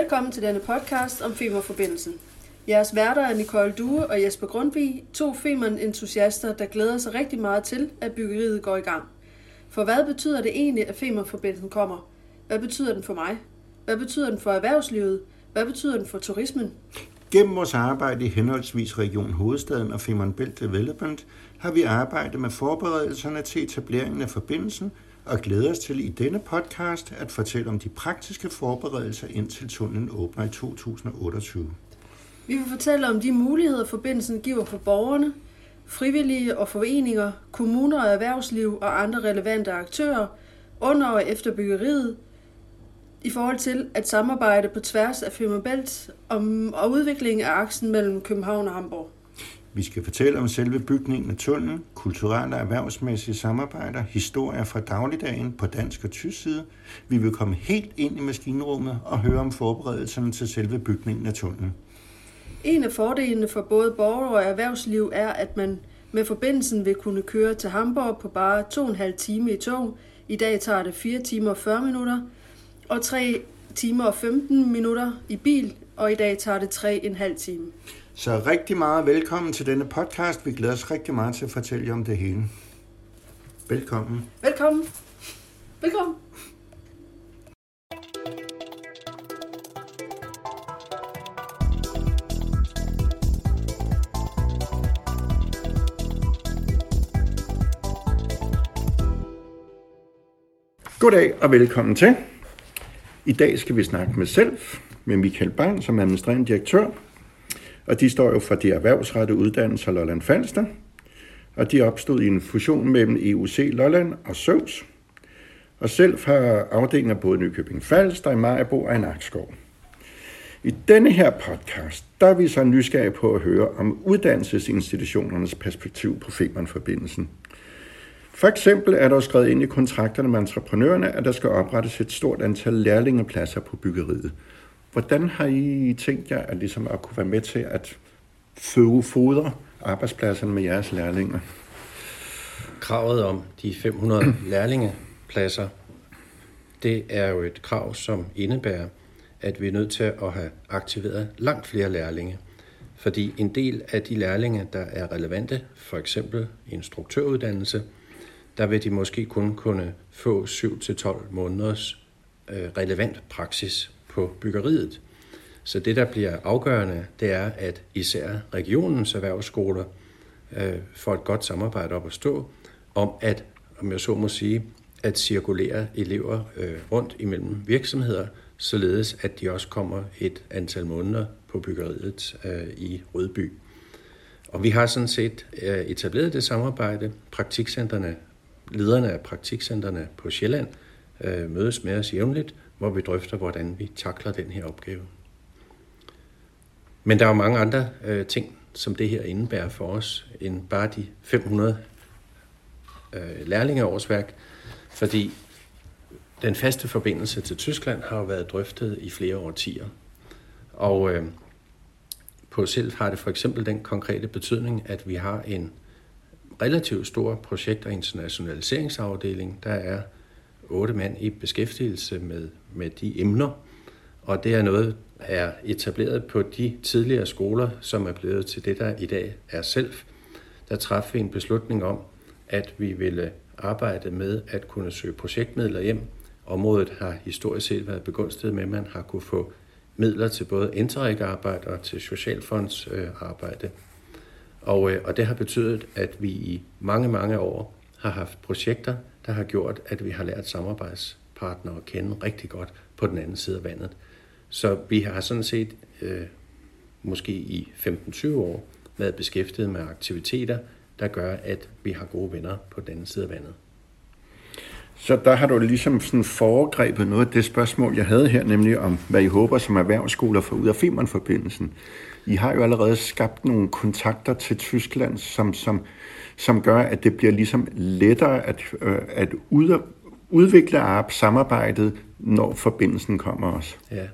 Velkommen til denne podcast om Femernforbindelsen. Jeres værter er Nicole Due og Jesper Grundvig, to Femern-entusiaster, der glæder sig rigtig meget til, at byggeriet går i gang. For hvad betyder det egentlig, at Femernforbindelsen kommer? Hvad betyder den for mig? Hvad betyder den for erhvervslivet? Hvad betyder den for turismen? Gennem vores arbejde i henholdsvis Region Hovedstaden og Femern Belt Development har vi arbejdet med forberedelserne til etableringen af forbindelsen og glæder os til i denne podcast at fortælle om de praktiske forberedelser indtil tunnelen åbner i 2028. Vi vil fortælle om de muligheder, forbindelsen giver for borgerne, frivillige og foreninger, kommuner og erhvervsliv og andre relevante aktører under og efter byggeriet, i forhold til at samarbejde på tværs af Femmerbælt om, og udviklingen af aksen mellem København og Hamburg. Vi skal fortælle om selve bygningen af tunnelen, kulturelle og erhvervsmæssige samarbejder, historier fra dagligdagen på dansk og tysk side. Vi vil komme helt ind i maskinrummet og høre om forberedelserne til selve bygningen af tunnelen. En af fordelene for både borgere og erhvervsliv er, at man med forbindelsen vil kunne køre til Hamburg på bare 2,5 time i tog. I dag tager det 4 timer og 40 minutter, og 3 timer og 15 minutter i bil, og i dag tager det 3,5 time. Så rigtig meget velkommen til denne podcast. Vi glæder os rigtig meget til at fortælle jer om det hele. Velkommen. Velkommen. Velkommen. Goddag og velkommen til. I dag skal vi snakke med selv med Michael Bang som administrerende direktør. Og de står jo for de erhvervsrettede uddannelser Lolland Falster. Og de opstod i en fusion mellem EUC Lolland og Søvs. Og selv har afdelinger både Nykøbing Falster, i Majbo og i Nakskov. I denne her podcast, der er vi så nysgerrige på at høre om uddannelsesinstitutionernes perspektiv på Femern-forbindelsen. For eksempel er der skrevet ind i kontrakterne med entreprenørerne, at der skal oprettes et stort antal lærlingepladser på byggeriet. Hvordan har I tænkt jer at, ligesom at kunne være med til at føde fodre arbejdspladserne med jeres lærlinger? Kravet om de 500 lærlingepladser, det er jo et krav, som indebærer, at vi er nødt til at have aktiveret langt flere lærlinge. Fordi en del af de lærlinge, der er relevante, for eksempel instruktøruddannelse, der vil de måske kun kunne få 7-12 måneders øh, relevant praksis på byggeriet. Så det, der bliver afgørende, det er, at især regionens erhvervsskoler øh, får et godt samarbejde op at stå om at, om jeg så må sige, at cirkulere elever øh, rundt imellem virksomheder, således at de også kommer et antal måneder på byggeriet øh, i Rødby. Og vi har sådan set øh, etableret det samarbejde. Praktikcenterne, lederne af praktikcenterne på Sjælland øh, mødes med os jævnligt, hvor vi drøfter, hvordan vi takler den her opgave. Men der er jo mange andre øh, ting, som det her indebærer for os, end bare de 500 øh, lærlingeårsværk, fordi den faste forbindelse til Tyskland har jo været drøftet i flere årtier. Og øh, på selv har det for eksempel den konkrete betydning, at vi har en relativt stor projekt- og internationaliseringsafdeling. Der er otte mand i beskæftigelse med, med de emner, og det er noget, er etableret på de tidligere skoler, som er blevet til det, der i dag er selv. Der træffede vi en beslutning om, at vi ville arbejde med at kunne søge projektmidler hjem. Området har historisk set været begunstiget med, at man har kunne få midler til både Interreg-arbejde og til Socialfondsarbejde. Øh, og, øh, og det har betydet, at vi i mange, mange år har haft projekter, der har gjort, at vi har lært samarbejdspartnere at kende rigtig godt på den anden side af vandet. Så vi har sådan set øh, måske i 15-20 år været beskæftiget med aktiviteter, der gør, at vi har gode venner på den anden side af vandet. Så der har du ligesom sådan foregrebet noget af det spørgsmål, jeg havde her, nemlig om, hvad I håber som erhvervsskoler får ud af Femern-forbindelsen. I har jo allerede skabt nogle kontakter til Tyskland, som, som, som gør, at det bliver ligesom lettere at, øh, at ud, udvikle samarbejdet, når forbindelsen kommer også. Ja.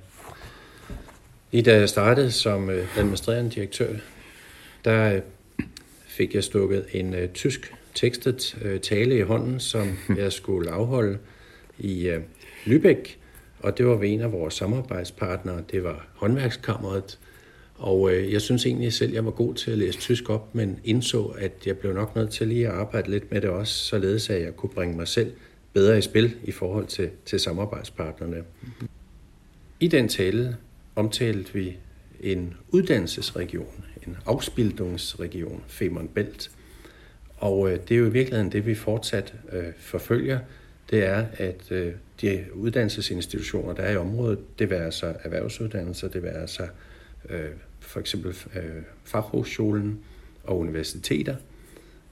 I da jeg startede som øh, administrerende direktør, der øh, fik jeg stukket en øh, tysk tekstet øh, tale i hånden, som jeg skulle afholde i øh, Lübeck. Og det var ved en af vores samarbejdspartnere, det var håndværkskammeret. Og øh, jeg synes egentlig selv, jeg var god til at læse tysk op, men indså, at jeg blev nok nødt til lige at arbejde lidt med det også, således at jeg kunne bringe mig selv bedre i spil i forhold til, til samarbejdspartnerne. I den tale omtalte vi en uddannelsesregion, en afspildungsregion, Femern Belt. Og øh, det er jo i virkeligheden det, vi fortsat øh, forfølger, det er, at øh, de uddannelsesinstitutioner, der er i området, det vil altså erhvervsuddannelser, det vil altså øh, for eksempel øh, faghovedskolen og universiteter,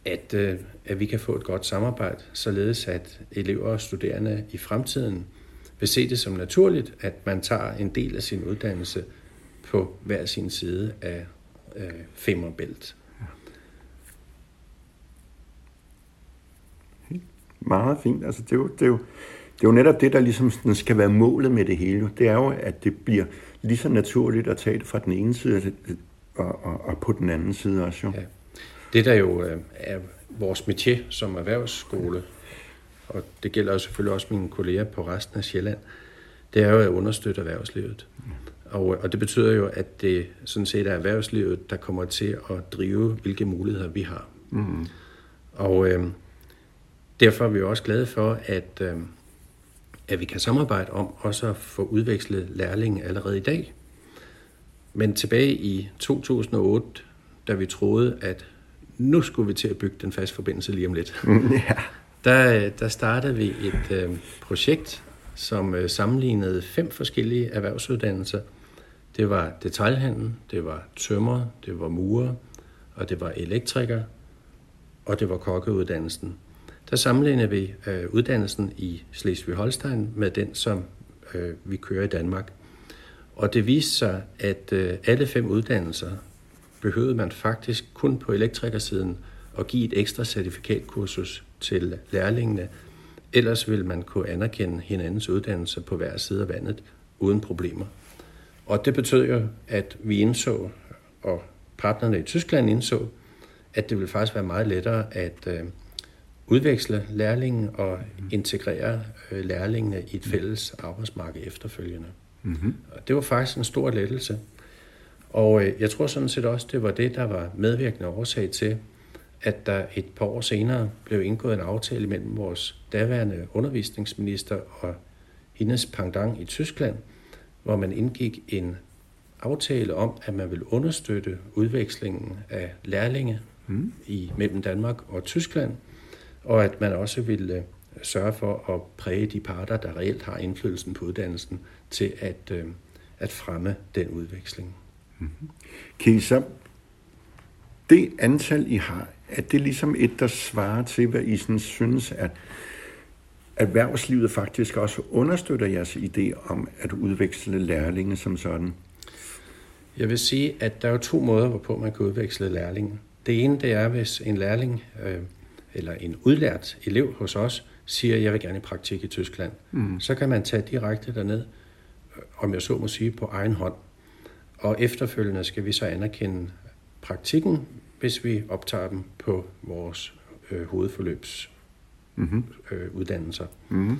at, øh, at vi kan få et godt samarbejde, således at elever og studerende i fremtiden vil se det som naturligt, at man tager en del af sin uddannelse på hver sin side af øh, Femmerbælt. Meget fint. Altså, det, er jo, det, er jo, det er jo netop det, der ligesom skal være målet med det hele. Det er jo, at det bliver lige så naturligt at tage det fra den ene side og, og, og på den anden side også. Jo. Ja. Det der jo øh, er vores métier som erhvervsskole, og det gælder jo selvfølgelig også mine kolleger på resten af Sjælland, det er jo at understøtte erhvervslivet. Og, og det betyder jo, at det sådan set er erhvervslivet, der kommer til at drive, hvilke muligheder vi har. Mm. Og øh, derfor er vi også glade for, at, øh, at vi kan samarbejde om også at få udvekslet lærlinge allerede i dag. Men tilbage i 2008, da vi troede, at nu skulle vi til at bygge den faste forbindelse lige om lidt, ja. der, der startede vi et øh, projekt, som øh, sammenlignede fem forskellige erhvervsuddannelser. Det var detaljhandel, det var tømmer, det var murer, og det var elektriker, og det var kokkeuddannelsen der sammenligner vi øh, uddannelsen i Slesvig-Holstein med den, som øh, vi kører i Danmark. Og det viste sig, at øh, alle fem uddannelser behøvede man faktisk kun på elektrikersiden at give et ekstra certifikatkursus til lærlingene. Ellers ville man kunne anerkende hinandens uddannelser på hver side af vandet uden problemer. Og det betød jo, at vi indså, og partnerne i Tyskland indså, at det ville faktisk være meget lettere at øh, udveksle lærlingen og integrere øh, lærlingene i et fælles arbejdsmarked efterfølgende. Mm-hmm. Og det var faktisk en stor lettelse. Og øh, jeg tror sådan set også, det var det, der var medvirkende årsag til, at der et par år senere blev indgået en aftale mellem vores daværende undervisningsminister og hendes pendant i Tyskland, hvor man indgik en aftale om, at man vil understøtte udvekslingen af lærlinge mm. i mellem Danmark og Tyskland, og at man også vil øh, sørge for at præge de parter, der reelt har indflydelsen på uddannelsen, til at, øh, at fremme den udveksling. Mm-hmm. Kan I så, det antal, I har, er det ligesom et, der svarer til, hvad I sådan synes, at erhvervslivet faktisk også understøtter jeres idé om at udveksle lærlinge som sådan? Jeg vil sige, at der er jo to måder, hvorpå man kan udveksle lærlinge. Det ene, det er, hvis en lærling øh, eller en udlært elev hos os siger, jeg vil gerne i praktik i Tyskland, mm. så kan man tage direkte derned, om jeg så må sige, på egen hånd. Og efterfølgende skal vi så anerkende praktikken, hvis vi optager dem på vores øh, hovedforløbs mm-hmm. øh, uddannelser. Mm-hmm.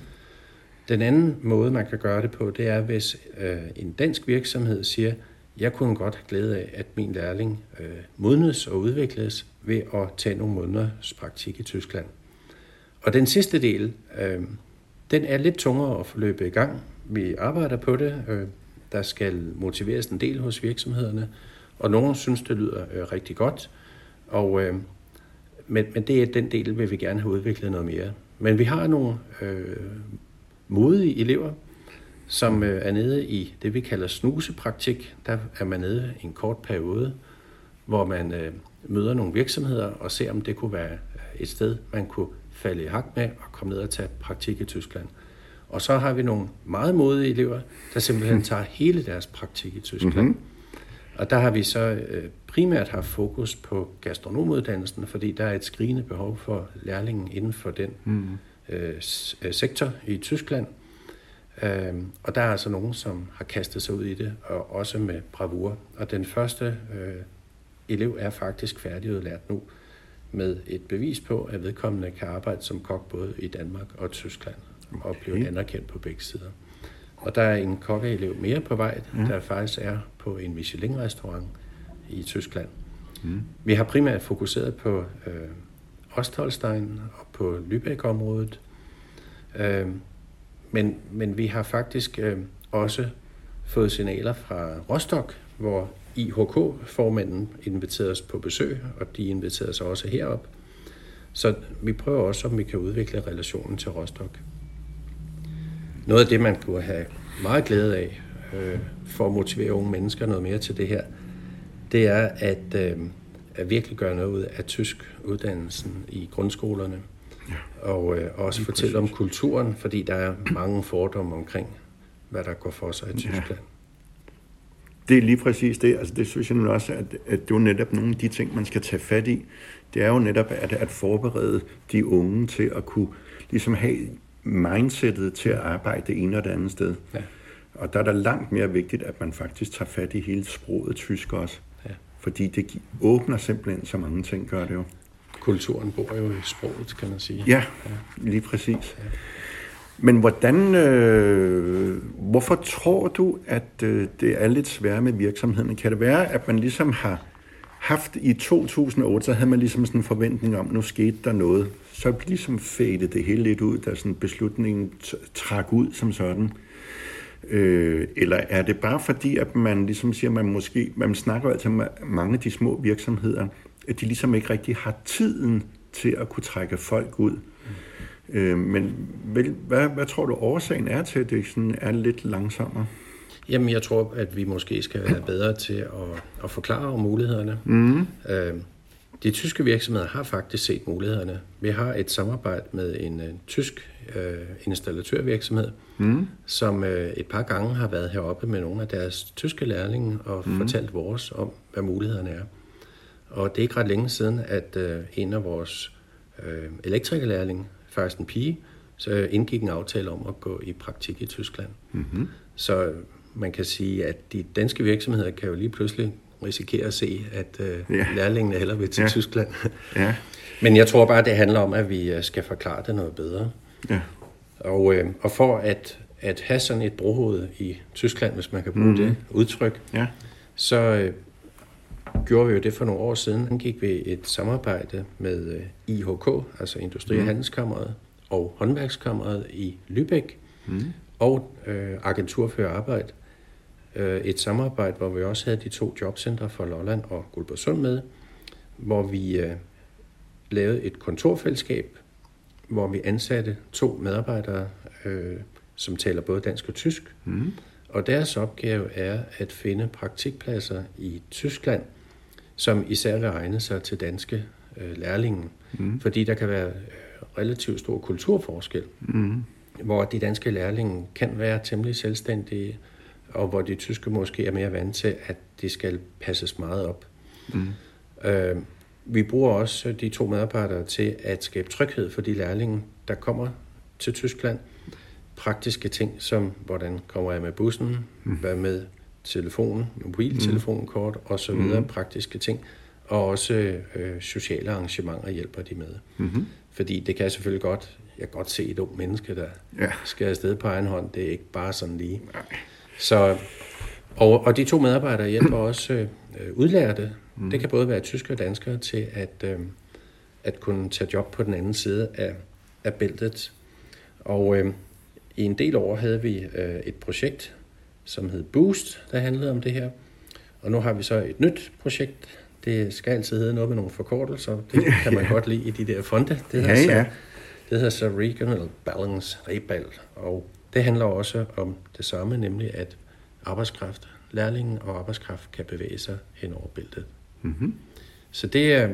Den anden måde, man kan gøre det på, det er, hvis øh, en dansk virksomhed siger, jeg kunne godt have glæde af, at min lærling øh, modnes og udvikles ved at tage nogle måneders praktik i Tyskland. Og den sidste del, øh, den er lidt tungere at forløbe i gang. Vi arbejder på det. Øh, der skal motiveres en del hos virksomhederne, og nogen synes, det lyder øh, rigtig godt. Og, øh, men, men det er den del, vil vi gerne have udviklet noget mere. Men vi har nogle øh, modige elever, som øh, er nede i det, vi kalder snusepraktik. Der er man nede i en kort periode, hvor man øh, møder nogle virksomheder og ser, om det kunne være øh, et sted, man kunne falde i hak med og komme ned og tage praktik i Tyskland. Og så har vi nogle meget modige elever, der simpelthen tager hele deres praktik i Tyskland. Mm-hmm. Og der har vi så øh, primært haft fokus på gastronomuddannelsen, fordi der er et skrigende behov for lærlingen inden for den mm. øh, sektor i Tyskland. Øh, og der er altså nogen, som har kastet sig ud i det, og også med bravur. Og den første øh, elev er faktisk færdigudlært nu med et bevis på, at vedkommende kan arbejde som kok både i Danmark og Tyskland. Og blive anerkendt på begge sider. Og der er en kokkeelev mere på vej, mm. der faktisk er på en Michelin-restaurant i Tyskland. Mm. Vi har primært fokuseret på øh, Ostholstein og på Lübeck-området. Øh, men, men vi har faktisk øh, også fået signaler fra Rostock, hvor IHK-formanden inviterede os på besøg, og de inviterede os også herop. Så vi prøver også, om vi kan udvikle relationen til Rostock. Noget af det, man kunne have meget glæde af, øh, for at motivere unge mennesker noget mere til det her, det er at, øh, at virkelig gøre noget ud af tysk uddannelsen i grundskolerne. Ja. Og øh, også fortælle om kulturen, fordi der er mange fordomme omkring, hvad der går for sig i Tyskland. Ja. Det er lige præcis det. Altså, det synes jeg nu også, at, at det er netop nogle af de ting, man skal tage fat i. Det er jo netop at, at forberede de unge til at kunne ligesom have mindsetet til at arbejde det ene og det andet sted. Ja. Og der er der langt mere vigtigt, at man faktisk tager fat i hele sproget tysk også. Ja. Fordi det åbner simpelthen så mange ting, gør det jo. Kulturen bor jo i sproget, kan man sige. Ja, ja. lige præcis. Ja. Men hvordan, øh, hvorfor tror du, at øh, det er lidt svært med virksomheden? Kan det være, at man ligesom har haft i 2008, så havde man ligesom sådan en forventning om, at nu skete der noget. Så ligesom fadede det hele lidt ud, da sådan beslutningen trak ud som sådan. Øh, eller er det bare fordi, at man ligesom siger, man måske, man snakker altid med mange af de små virksomheder, at de ligesom ikke rigtig har tiden til at kunne trække folk ud. Mm. Øh, men vel, hvad, hvad tror du årsagen er til, at det sådan er lidt langsommere? Jamen, jeg tror, at vi måske skal være bedre til at, at forklare om mulighederne. Mm. Øh, de tyske virksomheder har faktisk set mulighederne. Vi har et samarbejde med en uh, tysk uh, installatørvirksomhed, mm. som uh, et par gange har været heroppe med nogle af deres tyske lærlinge og mm. fortalt vores om, hvad mulighederne er. Og det er ikke ret længe siden, at uh, en af vores uh, elektrikerlærlinge, faktisk en pige, så indgik en aftale om at gå i praktik i Tyskland. Mm-hmm. Så man kan sige, at de danske virksomheder kan jo lige pludselig risikere at se, at uh, ja. lærlingene heller vil til ja. Tyskland. ja. Men jeg tror bare, det handler om, at vi øh, skal forklare det noget bedre. Ja. Og, uh, og for at, at have sådan et brohoved i Tyskland, hvis man kan bruge mm. det udtryk, ja. så uh, gjorde vi jo det for nogle år siden. Han gik vi et samarbejde med uh, IHK, altså Industri- og mm. Handelskammeret, og Håndværkskammeret i Lübeck, mm. og uh, Agentur for Arbejde, øh, et samarbejde, hvor vi også havde de to jobcentre for Lolland og Guldborgsund med, hvor vi øh, lavede et kontorfællesskab, hvor vi ansatte to medarbejdere, øh, som taler både dansk og tysk. Mm. Og deres opgave er at finde praktikpladser i Tyskland, som især vil egne sig til danske øh, lærlinge. Mm. Fordi der kan være øh, relativt stor kulturforskel, mm. hvor de danske lærlinge kan være temmelig selvstændige, og hvor de tyske måske er mere vant til, at det skal passes meget op. Mm. Øh, vi bruger også de to medarbejdere til at skabe tryghed for de lærlinge, der kommer til Tyskland. Praktiske ting som, hvordan kommer jeg med bussen, mm. hvad med telefonen, mobiltelefonkort mm. og så videre, mm. praktiske ting. Og også øh, sociale arrangementer hjælper de med. Mm-hmm. Fordi det kan selvfølgelig godt, jeg kan godt se et ung menneske, der ja. skal afsted på egen hånd. Det er ikke bare sådan lige. Nej. Så, og, og de to medarbejdere hjælper også øh, udlærte. Mm. Det kan både være tyskere og danskere til at, øh, at kunne tage job på den anden side af, af bæltet. Og øh, i en del år havde vi øh, et projekt, som hed Boost, der handlede om det her. Og nu har vi så et nyt projekt. Det skal altid hedde noget med nogle forkortelser. Det kan man godt lide i de der fonde. Det hedder, ja, ja. Så, det hedder så Regional Balance Rebal. Og det handler også om det samme, nemlig at arbejdskraft, lærlingen og arbejdskraft kan bevæge sig hen over bæltet. Mm-hmm. Så det er,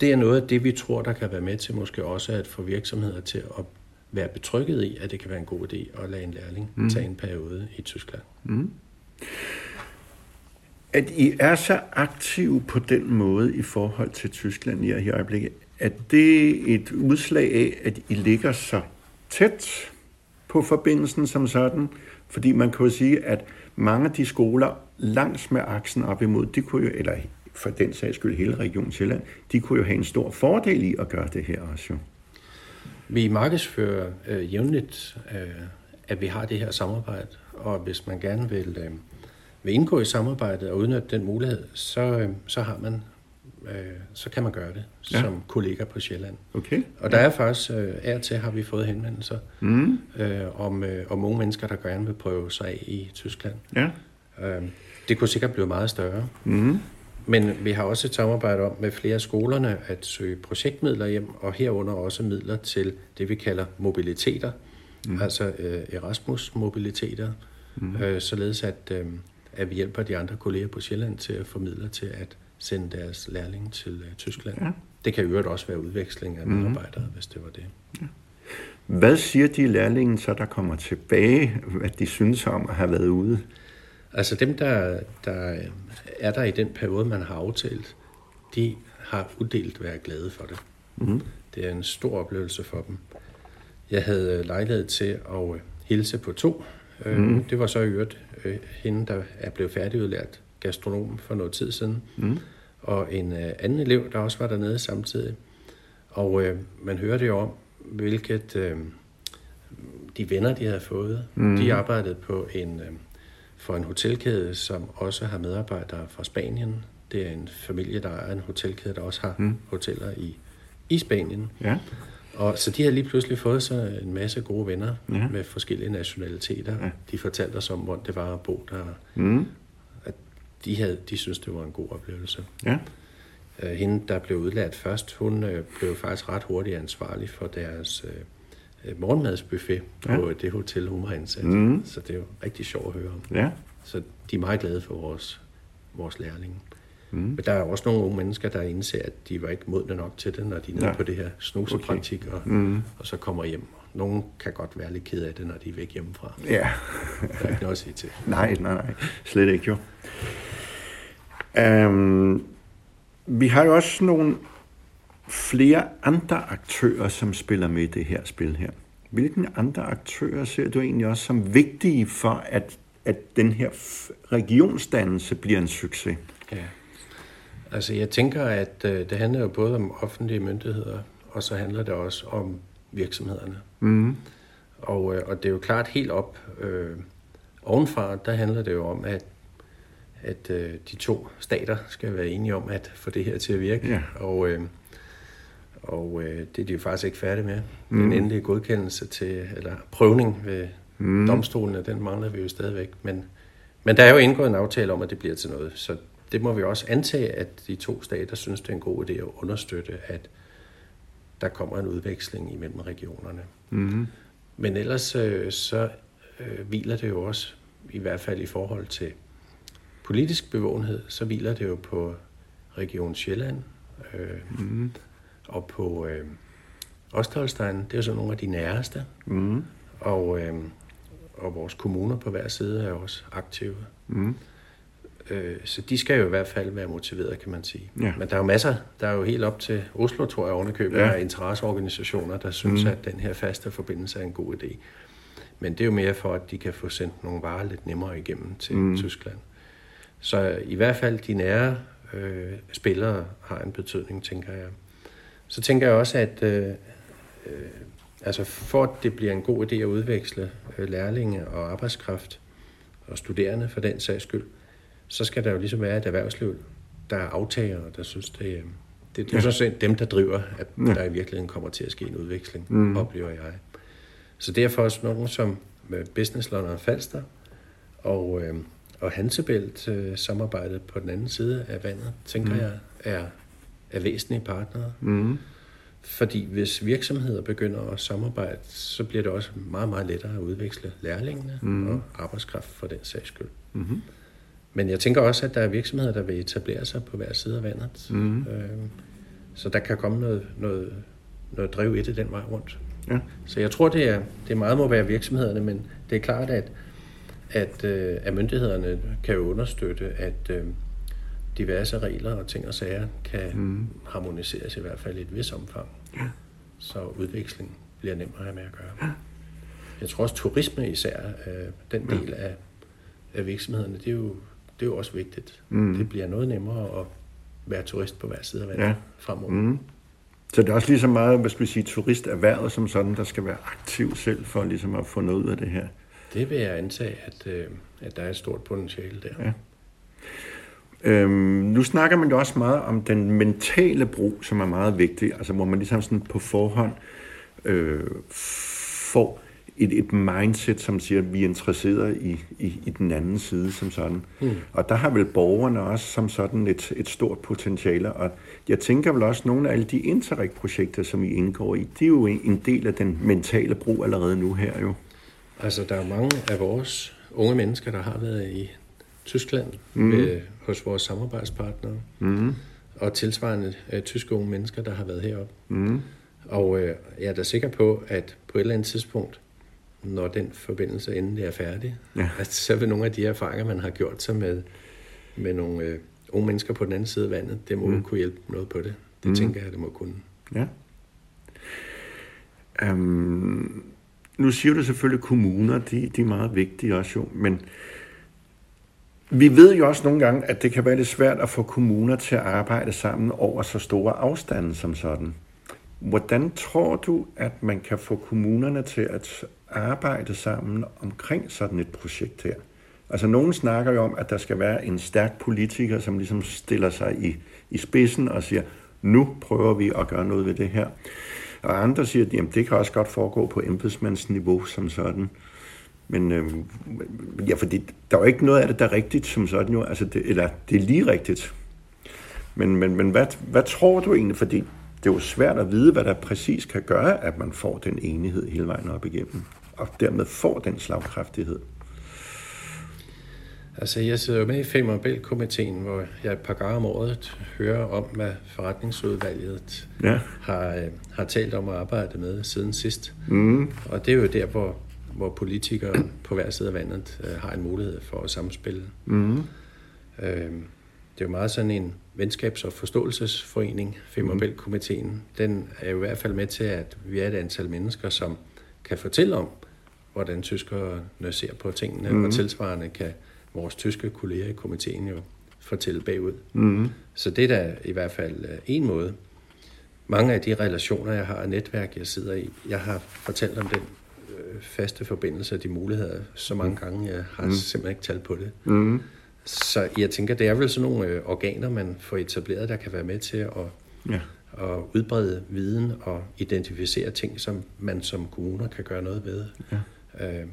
det er noget af det, vi tror, der kan være med til måske også at få virksomheder til at være betrykket i, at det kan være en god idé at lade en lærling mm. tage en periode i Tyskland. Mm. At I er så aktive på den måde i forhold til Tyskland i øjeblikket, at det et udslag af, at I ligger så tæt på forbindelsen som sådan, fordi man kan jo sige, at mange af de skoler langs med aksen op imod, de kunne jo, eller for den sags skyld hele Region Sjælland, de kunne jo have en stor fordel i at gøre det her også jo. Vi markedsfører øh, jævnligt øh, at vi har det her samarbejde, og hvis man gerne vil, øh, vil indgå i samarbejdet og udnytte den mulighed, så, øh, så har man øh, så kan man gøre det Ja. som kollega på Sjælland. Okay. Og der er faktisk, øh, af og til har vi fået henvendelser Mm. øh, om, øh, om unge mennesker, der gerne vil prøve sig af i Tyskland. Ja. Øh, det kunne sikkert blive meget større. Mm. Men vi har også et samarbejde om med flere af skolerne at søge projektmidler hjem, og herunder også midler til det, vi kalder mobiliteter, mm. altså øh, Erasmus-mobiliteter, mm. øh, således at, øh, at vi hjælper de andre kolleger på Sjælland til at få midler til at sende deres lærling til øh, Tyskland. Ja. Det kan i øvrigt også være udveksling af medarbejdere, mm. hvis det var det. Hvad siger de lærlinge så, der kommer tilbage, hvad de synes om at have været ude? Altså dem, der, der er der i den periode, man har aftalt, de har uddelt været glade for det. Mm. Det er en stor oplevelse for dem. Jeg havde lejlighed til at øh, hilse på to. Mm. Det var så i øvrigt øh, hende, der er blevet færdigudlært gastronom for noget tid siden. Mm. Og en øh, anden elev, der også var dernede samtidig. Og øh, man hørte jo om, hvilket øh, de venner, de havde fået. Mm. De arbejdede på en, øh, for en hotelkæde, som også har medarbejdere fra Spanien. Det er en familie, der er en hotelkæde, der også har mm. hoteller i, i Spanien. Ja. Og så de har lige pludselig fået sig en masse gode venner Ja. med forskellige nationaliteter. Ja. De fortalte os om, hvordan det var at bo der. Mm. De, havde, de synes det var en god oplevelse. Ja. Øh, hende, der blev udlært først, hun øh, blev faktisk ret hurtigt ansvarlig for deres øh, øh, morgenmadsbuffet Ja. på det hotel, hun var ansat. Mhm. Så det er jo rigtig sjovt at høre om. Ja. Så de er meget glade for vores, vores lærlinge. Mm. Men der er også nogle unge mennesker, der indser, at de var ikke modne nok til det, når de er nede Ja. på det her snusepraktik, og, Mm. og så kommer hjem. Nogle kan godt være lidt ked af det, når de er væk hjemmefra. Ja. Der er ikke noget at sige til. Nej, nej, nej. Slet ikke jo. Um, vi har jo også nogle flere andre aktører, som spiller med i det her spil her. Hvilke andre aktører ser du egentlig også som vigtige for, at, at den her regionsdannelse bliver en succes? Ja. Altså jeg tænker, at øh, det handler jo både om offentlige myndigheder, og så handler det også om virksomhederne. Mm. Og, øh, og det er jo klart helt op øh, ovenfra, der handler det jo om, at, at øh, de to stater skal være enige om at få det her til at virke. Ja. Og, øh, og øh, det er de jo faktisk ikke færdige med. Mm. Den endelige godkendelse til, eller prøvning ved Mm. domstolene, den mangler vi jo stadigvæk. Men, men der er jo indgået en aftale om, at det bliver til noget. Så det må vi også antage, at de to stater synes, det er en god idé at understøtte, at der kommer en udveksling imellem regionerne. Mm. Men ellers øh, så øh, hviler det jo også, i hvert fald i forhold til politisk bevågenhed, så hviler det jo på Region Sjælland øh, Mm. og på øh, Ostholstein. Det er jo så nogle af de næreste. Mm. Og, øh, og vores kommuner på hver side er også aktive. Mm. Øh, så de skal jo i hvert fald være motiveret, kan man sige. Ja. Men der er jo masser, der er jo helt op til Oslo, tror jeg, ovenikøbet, Ja. ja. af interesseorganisationer, der synes, Mm. at den her faste forbindelse er en god idé. Men det er jo mere for, at de kan få sendt nogle varer lidt nemmere igennem til mm. Tyskland. Så i hvert fald de nære øh, spillere har en betydning, tænker jeg. Så tænker jeg også, at øh, øh, altså for at det bliver en god idé at udveksle øh, lærlinge og arbejdskraft og studerende for den sags skyld, så skal der jo ligesom være et erhvervsliv, der er aftager, der synes, det, øh, det, det er Ja. sådan set dem, der driver, at Ja. der i virkeligheden kommer til at ske en udveksling, Mm. mm. oplever jeg. Så derfor også nogen som øh, Business London Falster og, øh, og Hansebælt øh, samarbejdet på den anden side af vandet, tænker Mm. jeg, er, er væsentlige partnere. Mm. Fordi hvis virksomheder begynder at samarbejde, så bliver det også meget, meget lettere at udveksle lærlingene mm. og arbejdskraft for den sags skyld. Mm. Men jeg tænker også, at der er virksomheder, der vil etablere sig på hver side af vandet. Mm. Øh, så der kan komme noget, noget, noget driv i det den vej rundt. Ja. Så jeg tror, det er, det meget må være virksomhederne, men det er klart, at, at, øh, at myndighederne kan jo understøtte, at øh, diverse regler og ting og sager kan Mm. harmoniseres i hvert fald i et vis omfang. Ja. Så udveksling bliver nemmere at have med at gøre. Jeg tror også, turisme især, øh, den Ja. del af, af virksomhederne, det er, jo, det er jo også vigtigt. Mm. Det bliver noget nemmere at være turist på hver side af vandet Ja. ja. fremover. Mm. Så det er også lige så meget, skal vi sige, turisterhvervet som sådan, der skal være aktiv selv for ligesom at få noget ud af det her. Det vil jeg antage, at, øh, at der er et stort potentiale der. Ja. Øhm, nu snakker man jo også meget om den mentale brug, som er meget vigtig, altså hvor man ligesom sådan på forhånd øh, får et, et mindset, som siger, at vi er interesseret i, i, i den anden side som sådan. Mm. Og der har vel borgerne også som sådan et, et stort potentiale, og jeg tænker vel også, at nogle af alle de Interreg-projekter, som I indgår i, det er jo en del af den mentale brug allerede nu her jo. Altså, der er mange af vores unge mennesker, der har været i Tyskland mm. med, hos vores samarbejdspartnere, mm. og tilsvarende uh, tyske unge mennesker, der har været heroppe. Mm. Og uh, jeg er da sikker på, at på et eller andet tidspunkt, når den forbindelse endelig er færdig, ja. at så vil nogle af de erfaringer, man har gjort sig med, med nogle uh, unge mennesker på den anden side af vandet, det må mm. kunne hjælpe noget på det. Det mm. tænker jeg, det må kunne. Ja. Um, nu siger du selvfølgelig, at kommuner, de, de er meget vigtige også jo, men vi ved jo også nogle gange, at det kan være lidt svært at få kommuner til at arbejde sammen over så store afstande som sådan. Hvordan tror du, at man kan få kommunerne til at arbejde sammen omkring sådan et projekt her? Altså, nogen snakker jo om, at der skal være en stærk politiker, som ligesom stiller sig i, i spidsen og siger, nu prøver vi at gøre noget ved det her. Og andre siger, at det kan også godt foregå på embedsmandsniveau som sådan. Men øh, ja, fordi der er jo ikke noget af det, der er rigtigt som sådan jo. Altså det, eller det er lige rigtigt. Men, men, men hvad, hvad tror du egentlig? Fordi det er jo svært at vide, hvad der præcis kan gøre, at man får den enighed hele vejen op igennem. Og dermed får den slagkraftighed. Altså, jeg sidder jo med i Femmerbæl-komiteen, hvor jeg et par gange om året hører om, hvad forretningsudvalget ja. har, øh, har talt om at arbejde med siden sidst. Mm. Og det er jo der, hvor hvor politikere på hver side af vandet øh, har en mulighed for at samspille. Mm. Øh, det er jo meget sådan en venskabs- og forståelsesforening, Femmerbælt-komiteen. Den er jo i hvert fald med til, at vi er et antal mennesker, som kan fortælle om, hvordan tyskerne ser på tingene, mm. og tilsvarende kan vores tyske kolleger i komiteen jo fortælle bagud. Mm. Så det er da i hvert fald øh, en måde. Mange af de relationer, jeg har, og netværk, jeg sidder i, jeg har fortalt om den faste forbindelser, de muligheder, så mange mm. gange, jeg har mm. simpelthen ikke talt på det. Mm. Så jeg tænker, det er vel sådan nogle øh, organer, man får etableret, der kan være med til at, ja. at udbrede viden og identificere ting, som man som kommuner kan gøre noget ved. Ja. Øh,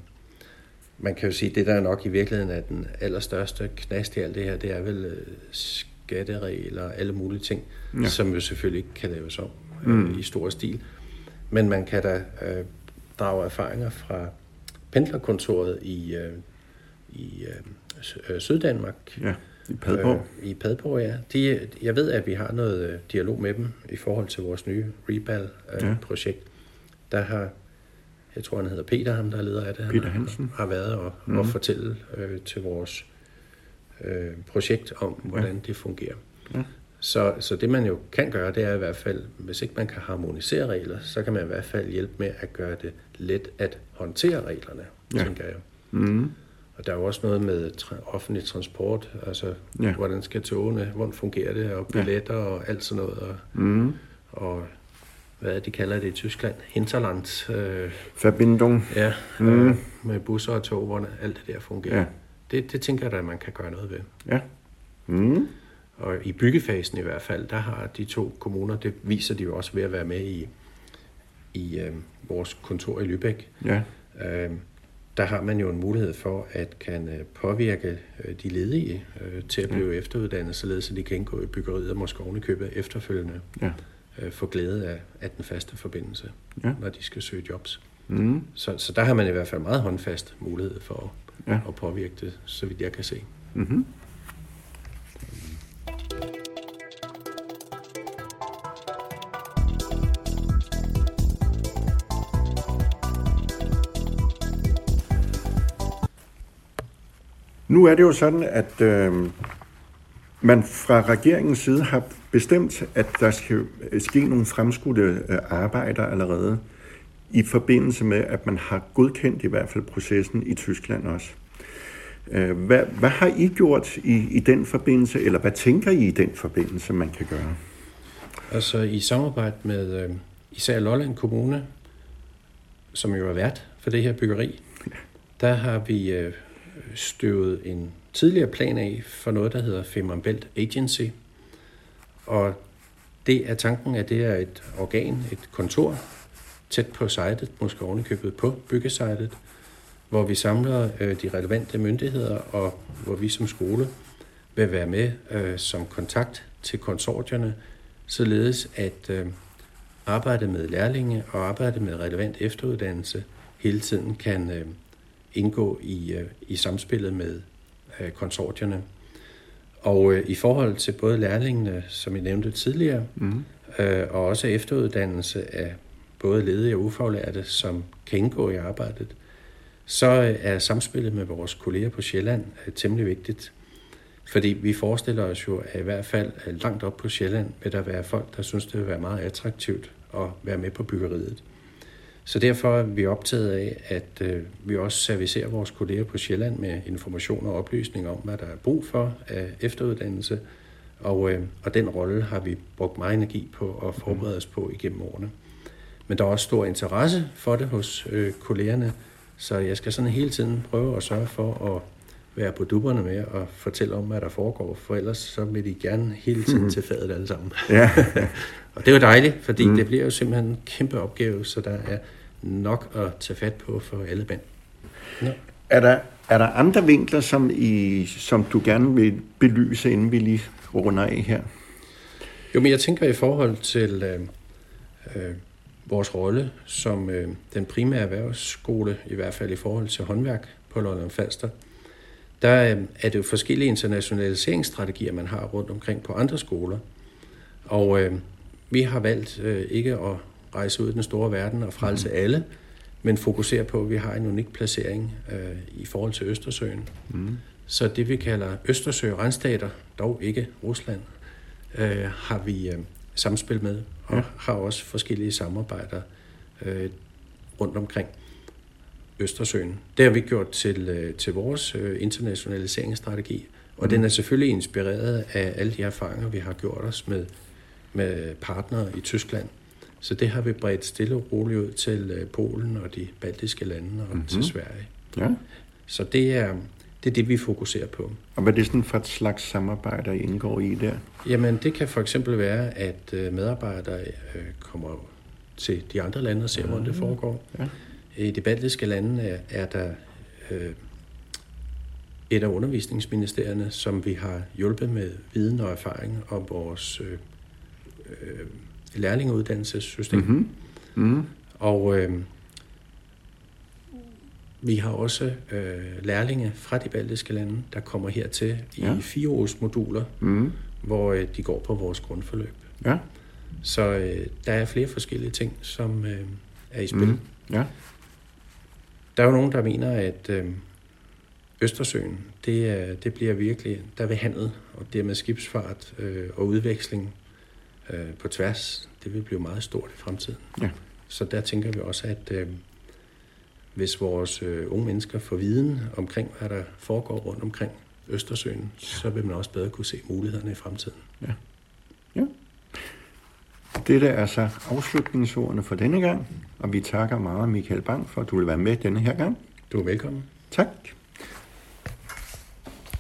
man kan jo sige, at det der er nok i virkeligheden er den allerstørste knast i alt det her, det er vel øh, skatteregler og alle mulige ting, ja. som jo selvfølgelig ikke kan laves om øh, mm. i stor stil. Men man kan da øh, drage erfaringer fra pendlerkontoret i, øh, i øh, Syddanmark. Ja, i Padborg. Øh, I Padborg, ja. De, jeg ved, at vi har noget øh, dialog med dem i forhold til vores nye Rebal-projekt. Øh, ja. Der har, jeg tror, han hedder Peter, ham der er leder af det. Peter Hansen. Har været og, mm. og fortælle øh, til vores øh, projekt om, hvordan ja. det fungerer. Ja. Så, så det man jo kan gøre, det er i hvert fald, hvis ikke man kan harmonisere regler, så kan man i hvert fald hjælpe med at gøre det let at håndtere reglerne, ja. tænker jeg. Mm. Og der er jo også noget med tra- offentlig transport, altså ja. hvordan skal togene, hvordan fungerer det, og billetter ja. og alt sådan noget. Og, mm. og hvad de kalder det i Tyskland? Hinterland. Øh, Verbindung. Ja, mm. øh, med busser og tog, hvor alt det der fungerer. Ja. Det, det tænker jeg da, at man kan gøre noget ved. Ja. Mm. Og i byggefasen i hvert fald, der har de to kommuner, det viser de jo også ved at være med i, i øh, vores kontor i Lübeck. Ja. Øh, der har man jo en mulighed for at kan øh, påvirke øh, de ledige øh, til at blive ja. efteruddannet, således at de kan indgå i byggeriet og måske ovenikøbet efterfølgende ja. Øh, få glæde af, af den faste forbindelse, ja. når de skal søge jobs. Mm. Så, så der har man i hvert fald meget håndfast mulighed for at, ja. at påvirke det, så vidt jeg kan se. Mm-hmm. Nu er det jo sådan, at øh, man fra regeringens side har bestemt, at der skal ske nogle fremskudte øh, arbejder allerede i forbindelse med, at man har godkendt i hvert fald processen i Tyskland også. Øh, hvad, hvad har I gjort i, i den forbindelse, eller hvad tænker I i den forbindelse, man kan gøre? Altså i samarbejde med øh, især Lolland Kommune, som jo er vært for det her byggeri, der har vi øh, støvet en tidligere plan af for noget, der hedder Femern Belt Agency. Og det er tanken, at det er et organ, et kontor, tæt på sitet, måske ovenikøbet på byggesitet, hvor vi samler øh, de relevante myndigheder, og hvor vi som skole vil være med øh, som kontakt til konsortierne, således at øh, arbejde med lærlinge og arbejde med relevant efteruddannelse hele tiden kan øh, indgå i, øh, i samspillet med øh, konsortierne. Og øh, i forhold til både lærlingene, som I nævnte tidligere, mm. øh, og også efteruddannelse af både ledige og ufaglærte, som kan indgå i arbejdet, så øh, er samspillet med vores kolleger på Sjælland øh, temmelig vigtigt. Fordi vi forestiller os jo, at i hvert fald øh, langt op på Sjælland vil der være folk, der synes, det vil være meget attraktivt at være med på byggeriet. Så derfor er vi optaget af, at øh, vi også servicerer vores kolleger på Sjælland med information og oplysning om, hvad der er brug for af efteruddannelse. Og, øh, og den rolle har vi brugt meget energi på at forberede os på igennem årene. Men der er også stor interesse for det hos øh, kollegerne, så jeg skal sådan hele tiden prøve at sørge for at være på dupperne med og fortælle om, hvad der foregår, for ellers så vil de gerne hele tiden mm. til fadet alle sammen. Ja. og det er jo dejligt, fordi mm. det bliver jo simpelthen en kæmpe opgave, så der er nok at tage fat på for alle band. Ja. Er, der, er der andre vinkler, som, I, som du gerne vil belyse, inden vi lige runder af her? Jo, men jeg tænker i forhold til øh, øh, vores rolle som øh, den primære erhvervsskole, i hvert fald i forhold til håndværk på Lolland Falster, der øh, er det jo forskellige internationaliseringsstrategier, man har rundt omkring på andre skoler. Og øh, vi har valgt øh, ikke at rejse ud i den store verden og frelse mm. alle, men fokusere på, at vi har en unik placering øh, i forhold til Østersøen. Mm. Så det vi kalder Østersø-randstater, dog ikke Rusland, øh, har vi øh, samspil med, og ja. har også forskellige samarbejder øh, rundt omkring Østersøen. Det har vi gjort til, øh, til vores øh, internationaliseringsstrategi, og mm. den er selvfølgelig inspireret af alle de erfaringer, vi har gjort os med, med partnere i Tyskland. Så det har vi bredt stille og roligt ud til øh, Polen og de baltiske lande og mm-hmm. til Sverige. Ja. Så det er, det er det, vi fokuserer på. Og hvad er det sådan for et slags samarbejde, I indgår i der? Jamen, det kan for eksempel være, at medarbejdere kommer til de andre lande og ser, ja. hvordan det foregår. Ja. I de baltiske lande er, er der øh, et af undervisningsministerierne, som vi har hjulpet med viden og erfaring om vores øh, øh, lærlingeuddannelsessystem. Mm-hmm. Mm-hmm. Og øh, vi har også øh, lærlinge fra de baltiske lande, der kommer hertil ja. i fire års moduler, mm-hmm. hvor øh, de går på vores grundforløb. Ja. Så øh, der er flere forskellige ting, som øh, er i spil. Mm-hmm. Ja. Der er jo nogen, der mener, at øh, Østersøen, det, det bliver virkelig, der vil handel og dermed skibsfart øh, og udveksling øh, på tværs, det vil blive meget stort i fremtiden. Ja. Så der tænker vi også, at øh, hvis vores øh, unge mennesker får viden omkring, hvad der foregår rundt omkring Østersøen, så vil man også bedre kunne se mulighederne i fremtiden. Ja. ja. Dette er så afslutningsordene for denne gang, og vi takker meget Michael Bang for, at du vil være med denne her gang. Du er velkommen. Tak.